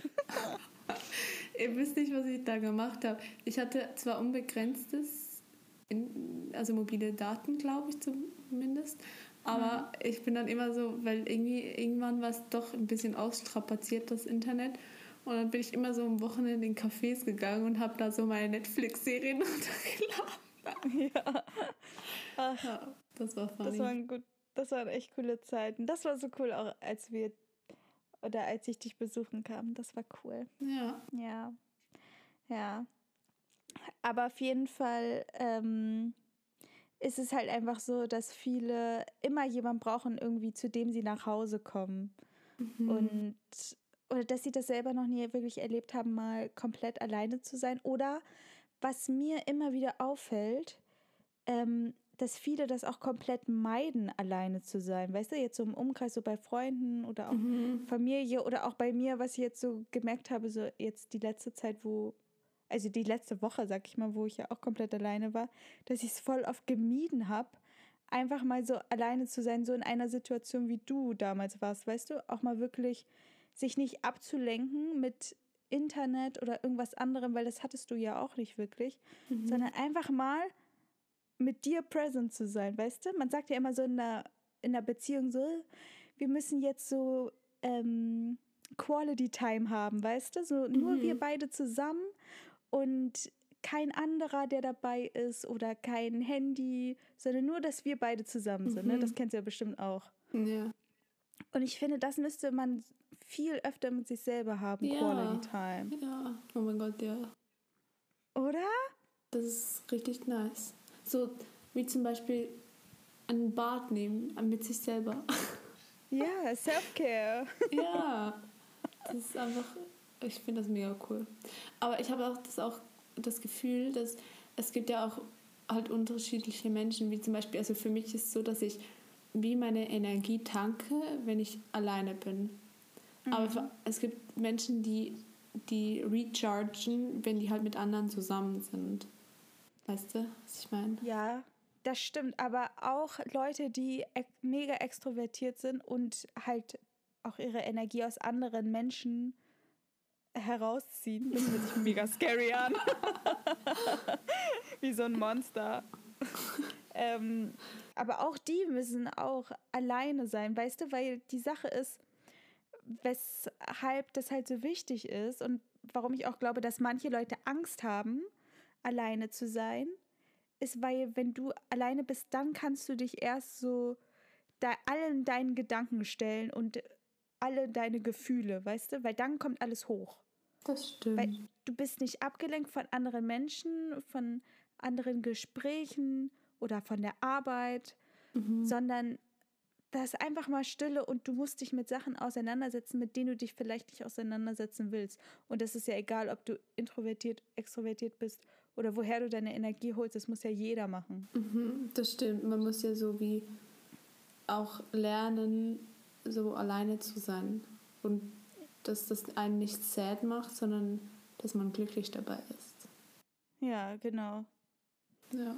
Speaker 2: [laughs]
Speaker 1: ihr wisst nicht, was ich da gemacht habe. Ich hatte zwar unbegrenztes, also mobile Daten, glaube ich zumindest, aber mhm. ich bin dann immer so, weil irgendwie irgendwann war es doch ein bisschen ausstrapaziert, das Internet. Und dann bin ich immer so am Wochenende in Cafés gegangen und habe da so meine Netflix-Serien [laughs] runtergeladen. Ja.
Speaker 2: Ach, ja, das war funny. Das waren, gut, das waren echt coole Zeiten. Das war so cool, auch als wir oder als ich dich besuchen kam. Das war cool.
Speaker 1: Ja.
Speaker 2: Ja. Ja. Aber auf jeden Fall ähm, ist es halt einfach so, dass viele immer jemanden brauchen, irgendwie, zu dem sie nach Hause kommen. Mhm. Und oder dass sie das selber noch nie wirklich erlebt haben, mal komplett alleine zu sein. Oder was mir immer wieder auffällt, ähm, dass viele das auch komplett meiden, alleine zu sein. Weißt du, jetzt so im Umkreis, so bei Freunden oder auch mhm. Familie oder auch bei mir, was ich jetzt so gemerkt habe, so jetzt die letzte Zeit, wo also die letzte Woche, sag ich mal, wo ich ja auch komplett alleine war, dass ich es voll oft gemieden habe, einfach mal so alleine zu sein, so in einer Situation, wie du damals warst, weißt du, auch mal wirklich sich nicht abzulenken mit Internet oder irgendwas anderem, weil das hattest du ja auch nicht wirklich, mhm. sondern einfach mal mit dir present zu sein, weißt du? Man sagt ja immer so in einer, in einer Beziehung so, wir müssen jetzt so ähm, Quality Time haben, weißt du? So nur mhm. wir beide zusammen und kein anderer, der dabei ist oder kein Handy, sondern nur, dass wir beide zusammen sind. Mhm. Ne? Das kennst du ja bestimmt auch.
Speaker 1: Ja.
Speaker 2: Und ich finde, das müsste man viel öfter mit sich selber haben, ja. Quality Time.
Speaker 1: Ja, oh mein Gott, ja.
Speaker 2: Oder?
Speaker 1: Das ist richtig nice. So wie zum Beispiel ein Bad nehmen mit sich selber.
Speaker 2: Ja, Self-Care. [laughs]
Speaker 1: ja, das ist einfach ich finde das mega cool. Aber ich habe auch das, auch das Gefühl, dass es gibt ja auch halt unterschiedliche Menschen, wie zum Beispiel, also für mich ist es so, dass ich wie meine Energie tanke, wenn ich alleine bin. Mhm. Aber es gibt Menschen, die, die rechargen, wenn die halt mit anderen zusammen sind. Weißt du, was ich meine?
Speaker 2: Ja, das stimmt. Aber auch Leute, die mega extrovertiert sind und halt auch ihre Energie aus anderen Menschen herausziehen. Das hört sich mega scary an. [laughs] Wie so ein Monster. ähm, aber auch die müssen auch alleine sein, weißt du, weil die Sache ist, weshalb das halt so wichtig ist und warum ich auch glaube, dass manche Leute Angst haben, alleine zu sein, ist, weil wenn du alleine bist, dann kannst du dich erst so allen deinen Gedanken stellen und alle deine Gefühle, weißt du? Weil dann kommt alles hoch.
Speaker 1: Das stimmt.
Speaker 2: Weil du bist nicht abgelenkt von anderen Menschen, von anderen Gesprächen oder von der Arbeit, mhm. sondern da ist einfach mal Stille und du musst dich mit Sachen auseinandersetzen, mit denen du dich vielleicht nicht auseinandersetzen willst. Und das ist ja egal, ob du introvertiert, extrovertiert bist oder woher du deine Energie holst. Das muss ja jeder machen.
Speaker 1: Mhm, das stimmt. Man muss ja so wie auch lernen, so alleine zu sein und dass das einen nicht sad macht, sondern dass man glücklich dabei ist.
Speaker 2: Ja, genau.
Speaker 1: Ja.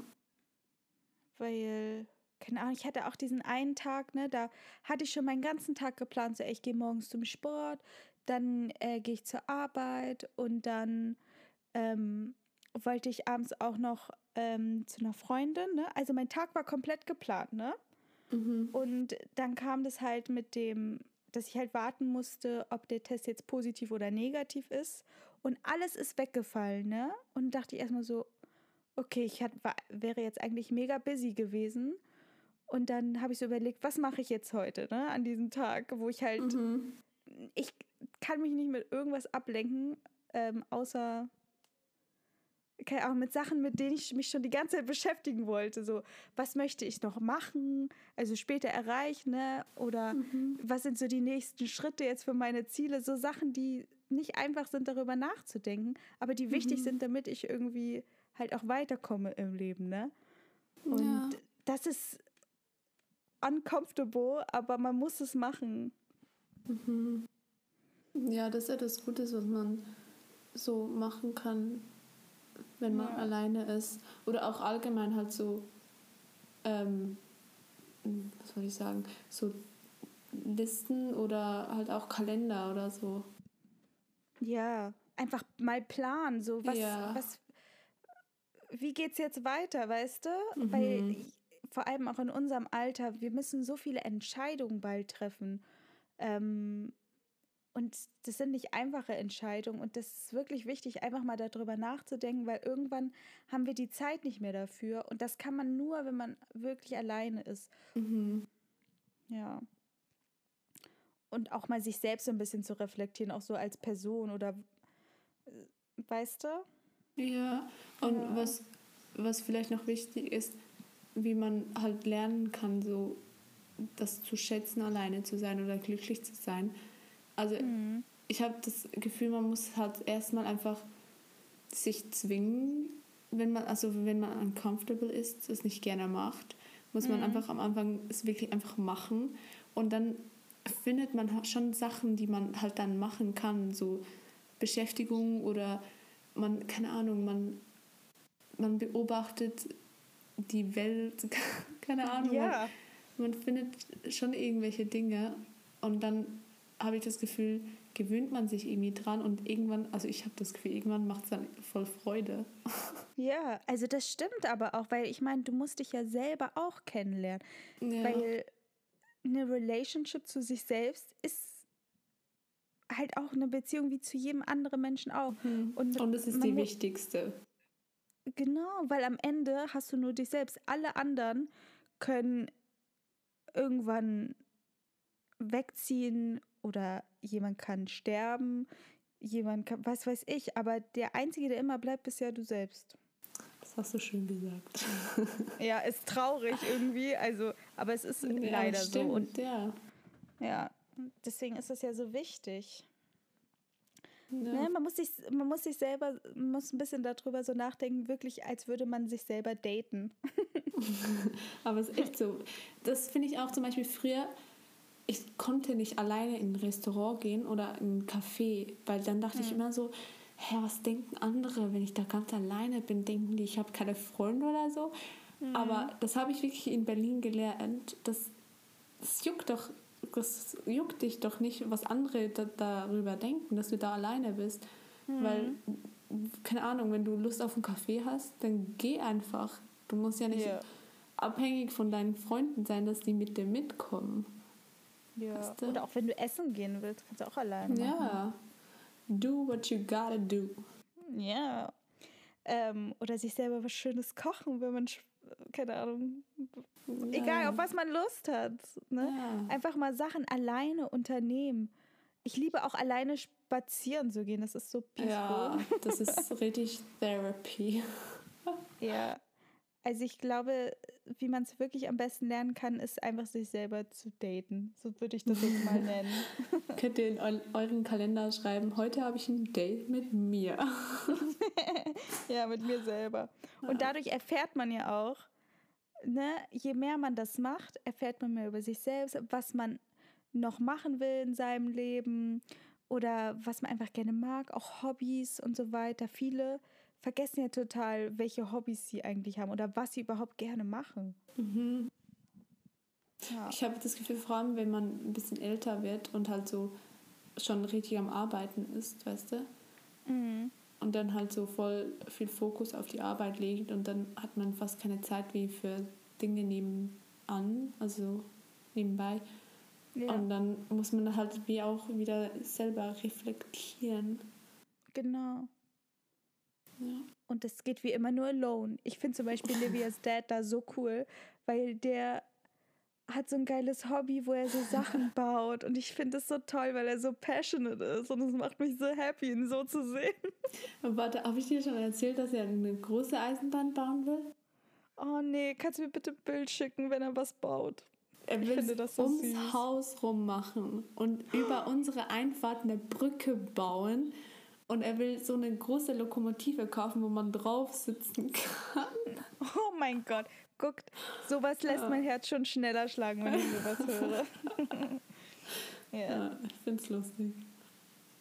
Speaker 2: Weil, keine Ahnung, ich hatte auch diesen einen Tag, ne, da hatte ich schon meinen ganzen Tag geplant, so, ich gehe morgens zum Sport, dann äh, gehe ich zur Arbeit und dann ähm, wollte ich abends auch noch ähm, zu einer Freundin, ne? Also mein Tag war komplett geplant, ne? Mhm. Und dann kam das halt mit dem dass ich halt warten musste, ob der Test jetzt positiv oder negativ ist. Und alles ist weggefallen, ne? Und dachte ich erstmal so, okay, ich hat, war, wäre jetzt eigentlich mega busy gewesen. Und dann habe ich so überlegt, was mache ich jetzt heute, ne? An diesem Tag, wo ich halt, mhm. ich kann mich nicht mit irgendwas ablenken, ähm, außer keine Ahnung, mit Sachen, mit denen ich mich schon die ganze Zeit beschäftigen wollte. So, was möchte ich noch machen, also später erreichen, ne? Oder mhm. was sind so die nächsten Schritte jetzt für meine Ziele? So Sachen, die nicht einfach sind, darüber nachzudenken, aber die mhm. wichtig sind, damit ich irgendwie halt auch weiterkomme im Leben, ne? Und ja. das ist uncomfortable, aber man muss es machen.
Speaker 1: Mhm. Ja, das ist ja das Gute, was man so machen kann, wenn man ja. alleine ist. Oder auch allgemein halt so, ähm, was soll ich sagen, so Listen oder halt auch Kalender oder so.
Speaker 2: Ja, einfach mal planen, so was, ja. was wie geht's jetzt weiter, weißt du? Mhm. Weil vor allem auch in unserem Alter, wir müssen so viele Entscheidungen bald treffen. Ähm, und das sind nicht einfache Entscheidungen und das ist wirklich wichtig, einfach mal darüber nachzudenken, weil irgendwann haben wir die Zeit nicht mehr dafür und das kann man nur, wenn man wirklich alleine ist. Mhm. Ja. Und auch mal sich selbst so ein bisschen zu reflektieren, auch so als Person oder äh, weißt du?
Speaker 1: Ja, und ja. Was, was vielleicht noch wichtig ist, wie man halt lernen kann, so das zu schätzen, alleine zu sein oder glücklich zu sein also mhm. ich habe das Gefühl, man muss halt erstmal einfach sich zwingen, wenn man, also wenn man uncomfortable ist, es nicht gerne macht, muss man mhm. einfach am Anfang es wirklich einfach machen und dann findet man schon Sachen, die man halt dann machen kann, so Beschäftigung oder man, keine Ahnung, man, man beobachtet die Welt, [laughs] keine Ahnung. Ja. Man, man findet schon irgendwelche Dinge und dann habe ich das Gefühl, gewöhnt man sich irgendwie dran und irgendwann, also ich habe das Gefühl, irgendwann macht es dann voll Freude. [laughs]
Speaker 2: Ja, also das stimmt aber auch, weil ich meine, du musst dich ja selber auch kennenlernen. Ja. Weil eine Relationship zu sich selbst ist halt auch eine Beziehung wie zu jedem anderen Menschen auch.
Speaker 1: Mhm. Und, und das ist die wichtigste.
Speaker 2: Genau, weil am Ende hast du nur dich selbst. Alle anderen können irgendwann wegziehen oder jemand kann sterben, jemand kann, was weiß ich, aber der Einzige, der immer bleibt, bist ja du selbst.
Speaker 1: Das hast du schön gesagt. [laughs]
Speaker 2: ja, ist traurig irgendwie, also, aber es ist ja, leider stimmt, so. Und, ja. ja, deswegen ist es ja so wichtig. Ja. Ne, man, muss sich, man muss sich selber, man muss ein bisschen darüber so nachdenken, wirklich, als würde man sich selber daten. [laughs] [laughs]
Speaker 1: aber es ist echt so. Das finde ich auch zum Beispiel früher, ich konnte nicht alleine in ein Restaurant gehen oder in ein Café, weil dann dachte mhm. ich immer so, hä, was denken andere, wenn ich da ganz alleine bin? Denken die, ich habe keine Freunde oder so? Mhm. Aber das habe ich wirklich in Berlin gelernt. Das, das juckt doch, das juckt dich doch nicht, was andere da, darüber denken, dass du da alleine bist. Mhm. Weil, keine Ahnung, wenn du Lust auf einen Kaffee hast, dann geh einfach. Du musst ja nicht yeah. abhängig von deinen Freunden sein, dass die mit dir mitkommen.
Speaker 2: Ja. Weißt du? Oder auch wenn du essen gehen willst, kannst du auch alleine
Speaker 1: machen. Ja. Do what you gotta do.
Speaker 2: Ja. Ähm, oder sich selber was Schönes kochen, wenn man, keine Ahnung, ja. egal auf was man Lust hat. Ne? Ja. Einfach mal Sachen alleine unternehmen. Ich liebe auch alleine spazieren zu gehen, das ist so
Speaker 1: peaceful. Ja, das ist [laughs] richtig Therapy.
Speaker 2: ja, also ich glaube, wie man es wirklich am besten lernen kann, ist einfach sich selber zu daten. So würde ich das jetzt mal [laughs] nennen.
Speaker 1: Könnt ihr in euren Kalender schreiben, heute habe ich ein Date mit mir. [laughs]
Speaker 2: ja, mit mir selber. Und dadurch erfährt man ja auch, ne, je mehr man das macht, erfährt man mehr über sich selbst, was man noch machen will in seinem Leben oder was man einfach gerne mag, auch Hobbys und so weiter. Viele vergessen ja total, welche Hobbys sie eigentlich haben oder was sie überhaupt gerne machen. Mhm.
Speaker 1: Ja. Ich habe das Gefühl, vor allem wenn man ein bisschen älter wird und halt so schon richtig am Arbeiten ist, weißt du? Mhm. Und dann halt so voll viel Fokus auf die Arbeit legt und dann hat man fast keine Zeit wie für Dinge nebenan, also nebenbei. Ja. Und dann muss man halt wie auch wieder selber reflektieren.
Speaker 2: Genau. Ja. Und das geht wie immer nur alone. Ich finde zum Beispiel Livias Dad da so cool, weil der hat so ein geiles Hobby, wo er so Sachen [laughs] baut. Und ich finde es so toll, weil er so passionate ist. Und es macht mich so happy, ihn so zu sehen.
Speaker 1: warte, habe ich dir schon erzählt, dass er eine große Eisenbahn bauen will?
Speaker 2: Oh nee, kannst du mir bitte ein Bild schicken, wenn er was baut?
Speaker 1: Er will das so ums süß. Haus rum machen und über [gasps] unsere Einfahrt eine Brücke bauen. Und er will so eine große Lokomotive kaufen, wo man drauf sitzen kann.
Speaker 2: Oh mein Gott, guckt, sowas lässt ja. mein Herz schon schneller schlagen, wenn ich sowas [laughs] höre.
Speaker 1: ja. ja, ich find's lustig.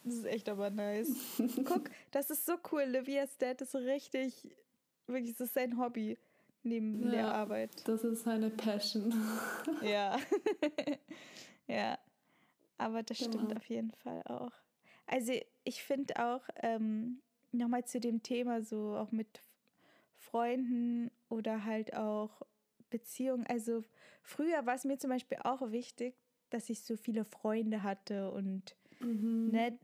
Speaker 2: Das ist echt aber nice. [laughs] Guck, das ist so cool. Livias Dad ist richtig, wirklich, das ist sein Hobby neben ja, der Arbeit.
Speaker 1: Das ist seine Passion.
Speaker 2: ja. [laughs] ja. Aber das genau. stimmt auf jeden Fall auch. Also ich finde auch, ähm, nochmal zu dem Thema, so auch mit Freunden oder halt auch Beziehungen. Also früher war es mir zum Beispiel auch wichtig, dass ich so viele Freunde hatte und mhm. ne,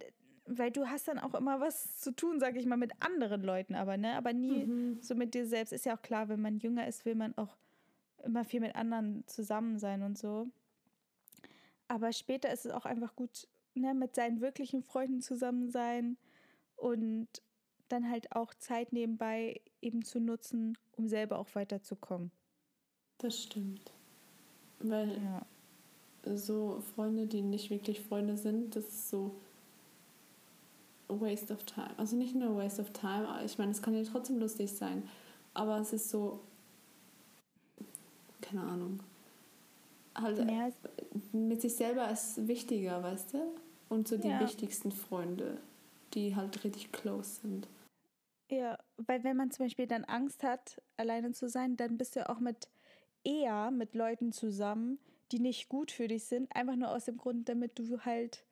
Speaker 2: weil du hast dann auch immer was zu tun, sag ich mal, mit anderen Leuten, aber ne, aber nie mhm. so mit dir selbst. Ist ja auch klar, wenn man jünger ist, will man auch immer viel mit anderen zusammen sein und so. Aber später ist es auch einfach gut, ne, mit seinen wirklichen Freunden zusammen sein und dann halt auch Zeit nebenbei eben zu nutzen, um selber auch weiterzukommen.
Speaker 1: Das stimmt. Weil ja. so Freunde, die nicht wirklich Freunde sind, das ist so a waste of time. Also nicht nur a waste of time, ich meine, es kann ja trotzdem lustig sein, aber es ist so, keine Ahnung. Halt, ja. mit sich selber ist wichtiger, weißt du? Und so die ja. wichtigsten Freunde, die halt richtig close sind.
Speaker 2: Ja, weil wenn man zum Beispiel dann Angst hat, alleine zu sein, dann bist du auch mit eher mit Leuten zusammen, die nicht gut für dich sind, einfach nur aus dem Grund, damit du halt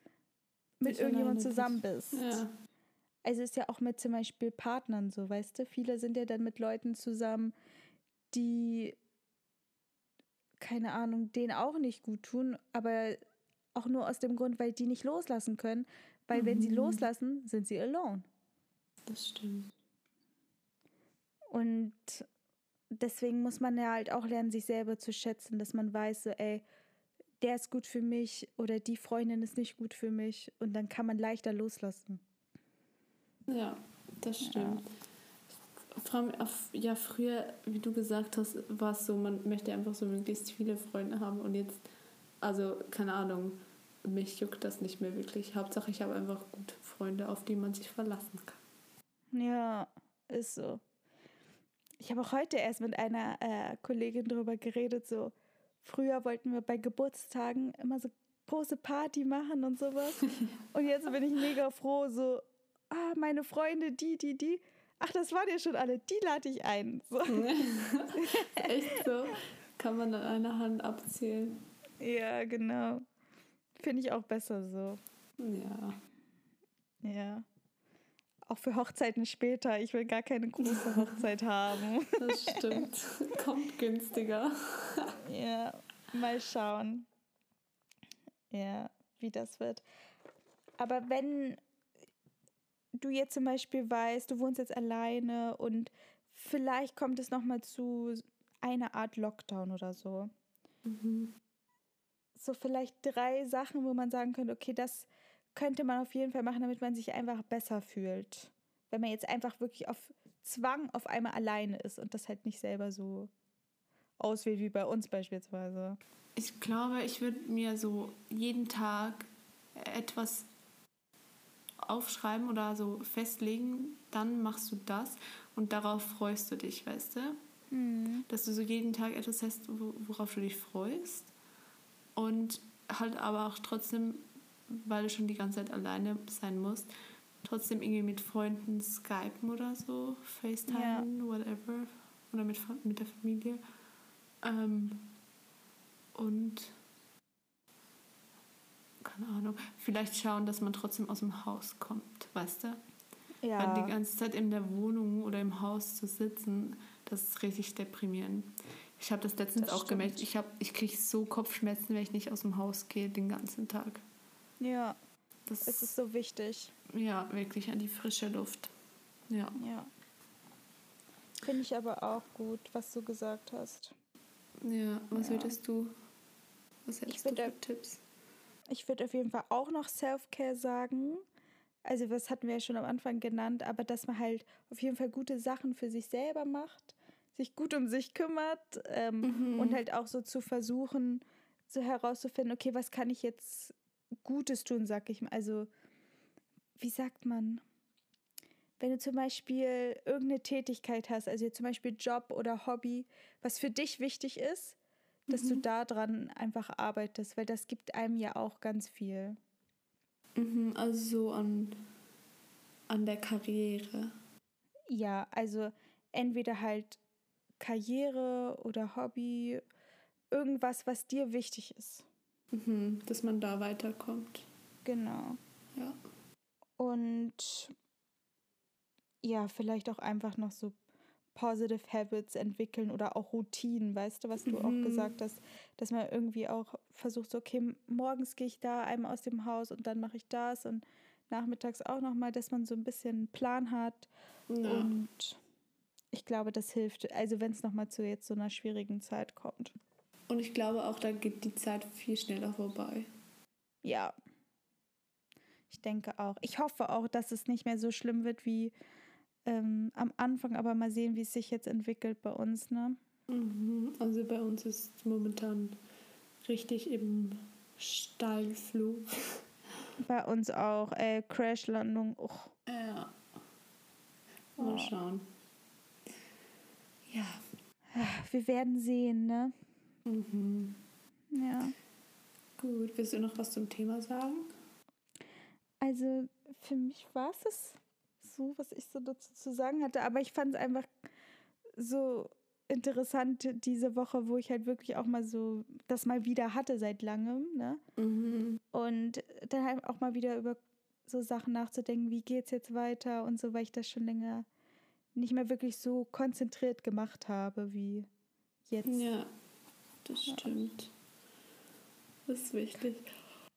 Speaker 2: mit irgendjemandem zusammen bist. Ja. Also ist ja auch mit zum Beispiel Partnern so, weißt du? Viele sind ja dann mit Leuten zusammen, die, keine Ahnung, denen auch nicht gut tun, aber auch nur aus dem Grund, weil die nicht loslassen können. Weil mhm. wenn sie mhm. loslassen, sind sie alone.
Speaker 1: Das stimmt.
Speaker 2: Und deswegen muss man ja halt auch lernen, sich selber zu schätzen, dass man weiß, so, ey, der ist gut für mich oder die Freundin ist nicht gut für mich und dann kann man leichter loslassen.
Speaker 1: Ja, das stimmt. Ja. ja, früher, wie du gesagt hast, war es so, man möchte einfach so möglichst viele Freunde haben und jetzt, also keine Ahnung, mich juckt das nicht mehr wirklich. Hauptsache, ich habe einfach gute Freunde, auf die man sich verlassen kann.
Speaker 2: Ja, ist so. Ich habe auch heute erst mit einer äh, Kollegin darüber geredet, so früher wollten wir bei Geburtstagen immer so große Party machen und sowas. [laughs] und jetzt bin ich mega froh, so, ah, meine Freunde, die, die, die. Ach, das waren ja schon alle, die lade ich ein. So. [laughs]
Speaker 1: Echt so? [laughs] Kann man an einer Hand abzählen.
Speaker 2: Ja, genau. Finde ich auch besser so.
Speaker 1: Ja.
Speaker 2: Ja auch für Hochzeiten später. Ich will gar keine große Hochzeit [laughs] haben.
Speaker 1: Das stimmt. [laughs] Kommt günstiger.
Speaker 2: Ja, mal schauen. Ja, wie das wird. Aber wenn du jetzt zum Beispiel weißt, du wohnst jetzt alleine und vielleicht kommt es nochmal zu einer Art Lockdown oder so. Mhm. So vielleicht drei Sachen, wo man sagen könnte, okay, das könnte man auf jeden Fall machen, damit man sich einfach besser fühlt. Wenn man jetzt einfach wirklich auf Zwang auf einmal alleine ist und das halt nicht selber so auswählt wie bei uns beispielsweise.
Speaker 1: Ich glaube, ich würde mir so jeden Tag etwas aufschreiben oder so festlegen, dann machst du das und darauf freust du dich, weißt du? Mhm. Dass du so jeden Tag etwas hast, worauf du dich freust und halt aber auch trotzdem weil du schon die ganze Zeit alleine sein musst, trotzdem irgendwie mit Freunden skypen oder so, FaceTime, ja. whatever. Oder mit, mit der Familie. Ähm, und keine Ahnung, vielleicht schauen, dass man trotzdem aus dem Haus kommt, weißt du? Ja. Weil die ganze Zeit in der Wohnung oder im Haus zu sitzen, das ist richtig deprimierend. Ich habe das letztens das auch gemerkt. Ich, ich kriege so Kopfschmerzen, wenn ich nicht aus dem Haus gehe den ganzen Tag.
Speaker 2: Ja. Das es ist so wichtig.
Speaker 1: Ja, wirklich an die frische Luft. Ja.
Speaker 2: Ja. Finde ich aber auch gut, was du gesagt hast.
Speaker 1: Ja, was ja. würdest du? Was hättest du für Tipps?
Speaker 2: Ich würde auf jeden Fall auch noch Self-Care sagen. Also, was hatten wir ja schon am Anfang genannt, aber dass man halt auf jeden Fall gute Sachen für sich selber macht, sich gut um sich kümmert ähm, mhm. und halt auch so zu versuchen, so herauszufinden, okay, was kann ich jetzt Gutes tun, sag ich mal. Also, wie sagt man? Wenn du zum Beispiel irgendeine Tätigkeit hast, also zum Beispiel Job oder Hobby, was für dich wichtig ist, dass mhm. du daran einfach arbeitest, weil das gibt einem ja auch ganz viel.
Speaker 1: Mhm, also so an, an der Karriere.
Speaker 2: Ja, also entweder halt Karriere oder Hobby, irgendwas, was dir wichtig ist.
Speaker 1: Mhm, dass man da weiterkommt.
Speaker 2: Genau.
Speaker 1: Ja.
Speaker 2: Und ja, vielleicht auch einfach noch so Positive Habits entwickeln oder auch Routinen, weißt du, was du mhm. auch gesagt hast, dass man irgendwie auch versucht, so, okay, morgens gehe ich da einmal aus dem Haus und dann mache ich das und nachmittags auch nochmal, dass man so ein bisschen einen Plan hat. Ja. Und ich glaube, das hilft, also wenn es nochmal zu jetzt so einer schwierigen Zeit kommt.
Speaker 1: Und ich glaube auch, da geht die Zeit viel schneller vorbei.
Speaker 2: Ja. Ich denke auch. Ich hoffe auch, dass es nicht mehr so schlimm wird wie ähm, am Anfang, aber mal sehen, wie es sich jetzt entwickelt bei uns, ne?
Speaker 1: Mhm. Also bei uns ist momentan richtig im Steilflug. [laughs]
Speaker 2: Bei uns auch, äh, Crashlandung.
Speaker 1: Ja. Mal oh. schauen. Ja.
Speaker 2: Wir werden sehen, ne?
Speaker 1: Mhm.
Speaker 2: Ja.
Speaker 1: Gut, willst du noch was zum Thema sagen?
Speaker 2: Also für mich war es so, was ich so dazu zu sagen hatte. Aber ich fand es einfach so interessant diese Woche, wo ich halt wirklich auch mal so das mal wieder hatte seit langem, ne?
Speaker 1: Mhm.
Speaker 2: Und dann halt auch mal wieder über so Sachen nachzudenken, wie geht's jetzt weiter und so, weil ich das schon länger nicht mehr wirklich so konzentriert gemacht habe wie jetzt.
Speaker 1: Ja, das stimmt. Das ist wichtig.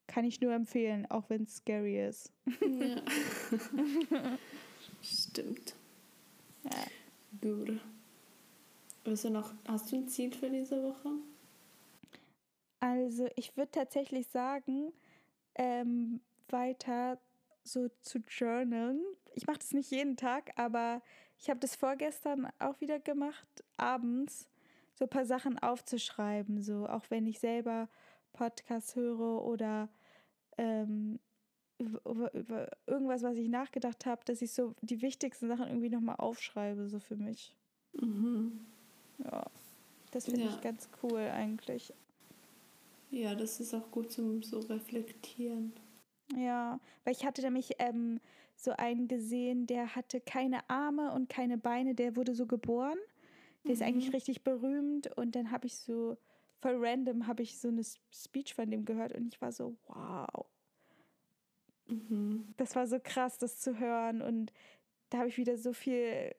Speaker 2: Kann ich nur empfehlen, auch wenn es scary ist.
Speaker 1: Ja. [laughs] Stimmt.
Speaker 2: Ja.
Speaker 1: Gut. Willst du noch, hast du ein Ziel für diese Woche?
Speaker 2: Also ich würde tatsächlich sagen, ähm, weiter so zu journalen. Ich mache das nicht jeden Tag, aber ich habe das vorgestern auch wieder gemacht, abends so ein paar Sachen aufzuschreiben, so auch wenn ich selber Podcasts höre oder ähm, über, über irgendwas, was ich nachgedacht habe, dass ich so die wichtigsten Sachen irgendwie nochmal aufschreibe, so für mich.
Speaker 1: Mhm.
Speaker 2: Ja, das finde ja. ich ganz cool eigentlich.
Speaker 1: Ja, das ist auch gut zum so reflektieren.
Speaker 2: Ja, weil ich hatte nämlich ähm, so einen gesehen, der hatte keine Arme und keine Beine, der wurde so geboren. Der mhm. ist eigentlich richtig berühmt und dann habe ich so voll random habe ich so eine Speech von dem gehört und ich war so wow
Speaker 1: Mhm.
Speaker 2: Das war so krass, das zu hören. Und da habe ich wieder so viel,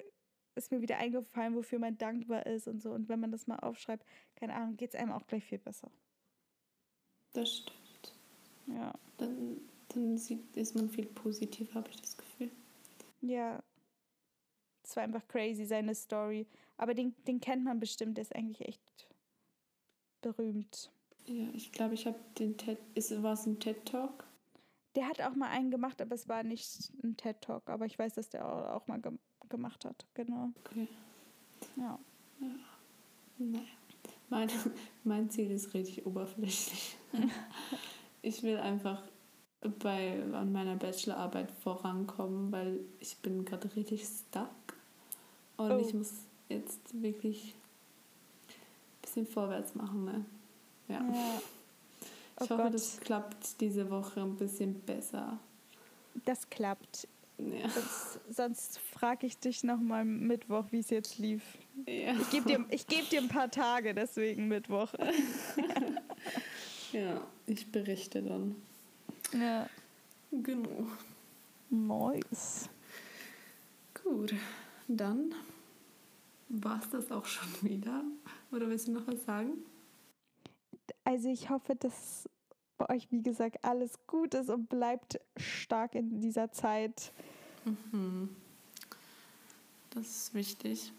Speaker 2: ist mir wieder eingefallen, wofür man dankbar ist und so. Und wenn man das mal aufschreibt, keine Ahnung, geht es einem auch gleich viel besser.
Speaker 1: Das stimmt.
Speaker 2: Ja.
Speaker 1: Dann, dann sieht, ist man viel positiver, habe ich das Gefühl.
Speaker 2: Ja. Es war einfach crazy, seine Story. Aber den, den kennt man bestimmt, der ist eigentlich echt berühmt.
Speaker 1: Ja, ich glaube, ich habe den TED. War es ein TED-Talk?
Speaker 2: Der hat auch mal einen gemacht, aber es war nicht ein TED Talk. Aber ich weiß, dass der auch mal ge gemacht hat. Genau.
Speaker 1: Okay.
Speaker 2: Ja.
Speaker 1: ja. Naja. Mein, [laughs] mein Ziel ist richtig oberflächlich. [laughs] ich will einfach bei, an meiner Bachelorarbeit vorankommen, weil ich bin gerade richtig stuck. Und oh. ich muss jetzt wirklich ein bisschen vorwärts machen. Ne?
Speaker 2: ja. ja.
Speaker 1: Oh ich hoffe, Gott. das klappt diese Woche ein bisschen besser.
Speaker 2: Das klappt.
Speaker 1: Ja.
Speaker 2: Das, sonst frage ich dich nochmal Mittwoch, wie es jetzt lief.
Speaker 1: Ja.
Speaker 2: Ich gebe dir, geb dir ein paar Tage, deswegen Mittwoch. [laughs]
Speaker 1: ja, ich berichte dann.
Speaker 2: Ja.
Speaker 1: Genau.
Speaker 2: Nice.
Speaker 1: Gut, dann war es das auch schon [laughs] wieder. Oder willst du noch was sagen?
Speaker 2: Also ich hoffe, dass bei euch, wie gesagt, alles gut ist und bleibt stark in dieser Zeit.
Speaker 1: Mhm. Das ist wichtig.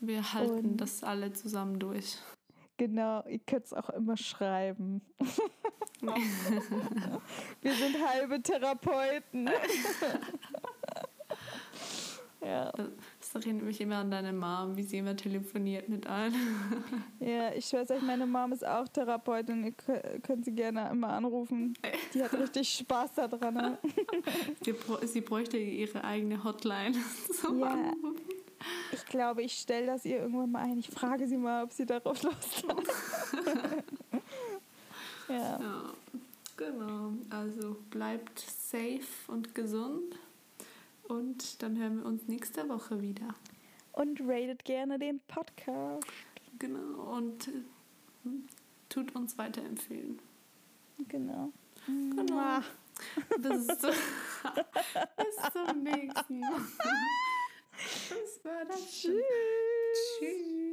Speaker 1: Wir halten und das alle zusammen durch.
Speaker 2: Genau, ihr könnt es auch immer schreiben. [laughs] Wir sind halbe Therapeuten. [laughs]
Speaker 1: ja. Das erinnert mich immer an deine Mom, wie sie immer telefoniert mit allen. [laughs]
Speaker 2: Ja, ich weiß euch, meine Mom ist auch Therapeutin. Ihr könnt sie gerne immer anrufen. Die hat richtig Spaß daran. [laughs]
Speaker 1: sie, sie bräuchte ihre eigene Hotline [laughs] zum ja. Anrufen.
Speaker 2: Ich glaube, ich stelle das ihr irgendwann mal ein. Ich frage sie mal, ob sie darauf Lust hat.
Speaker 1: ja. ja. Genau. Also bleibt safe und gesund. Und dann hören wir uns nächste Woche wieder.
Speaker 2: Und ratet gerne den Podcast.
Speaker 1: Genau. Und äh, tut uns weiterempfehlen.
Speaker 2: Genau. Genau.
Speaker 1: Bis, [laughs] [laughs] bis zum nächsten Mal. [laughs] War das. Tschüss. Tschüss.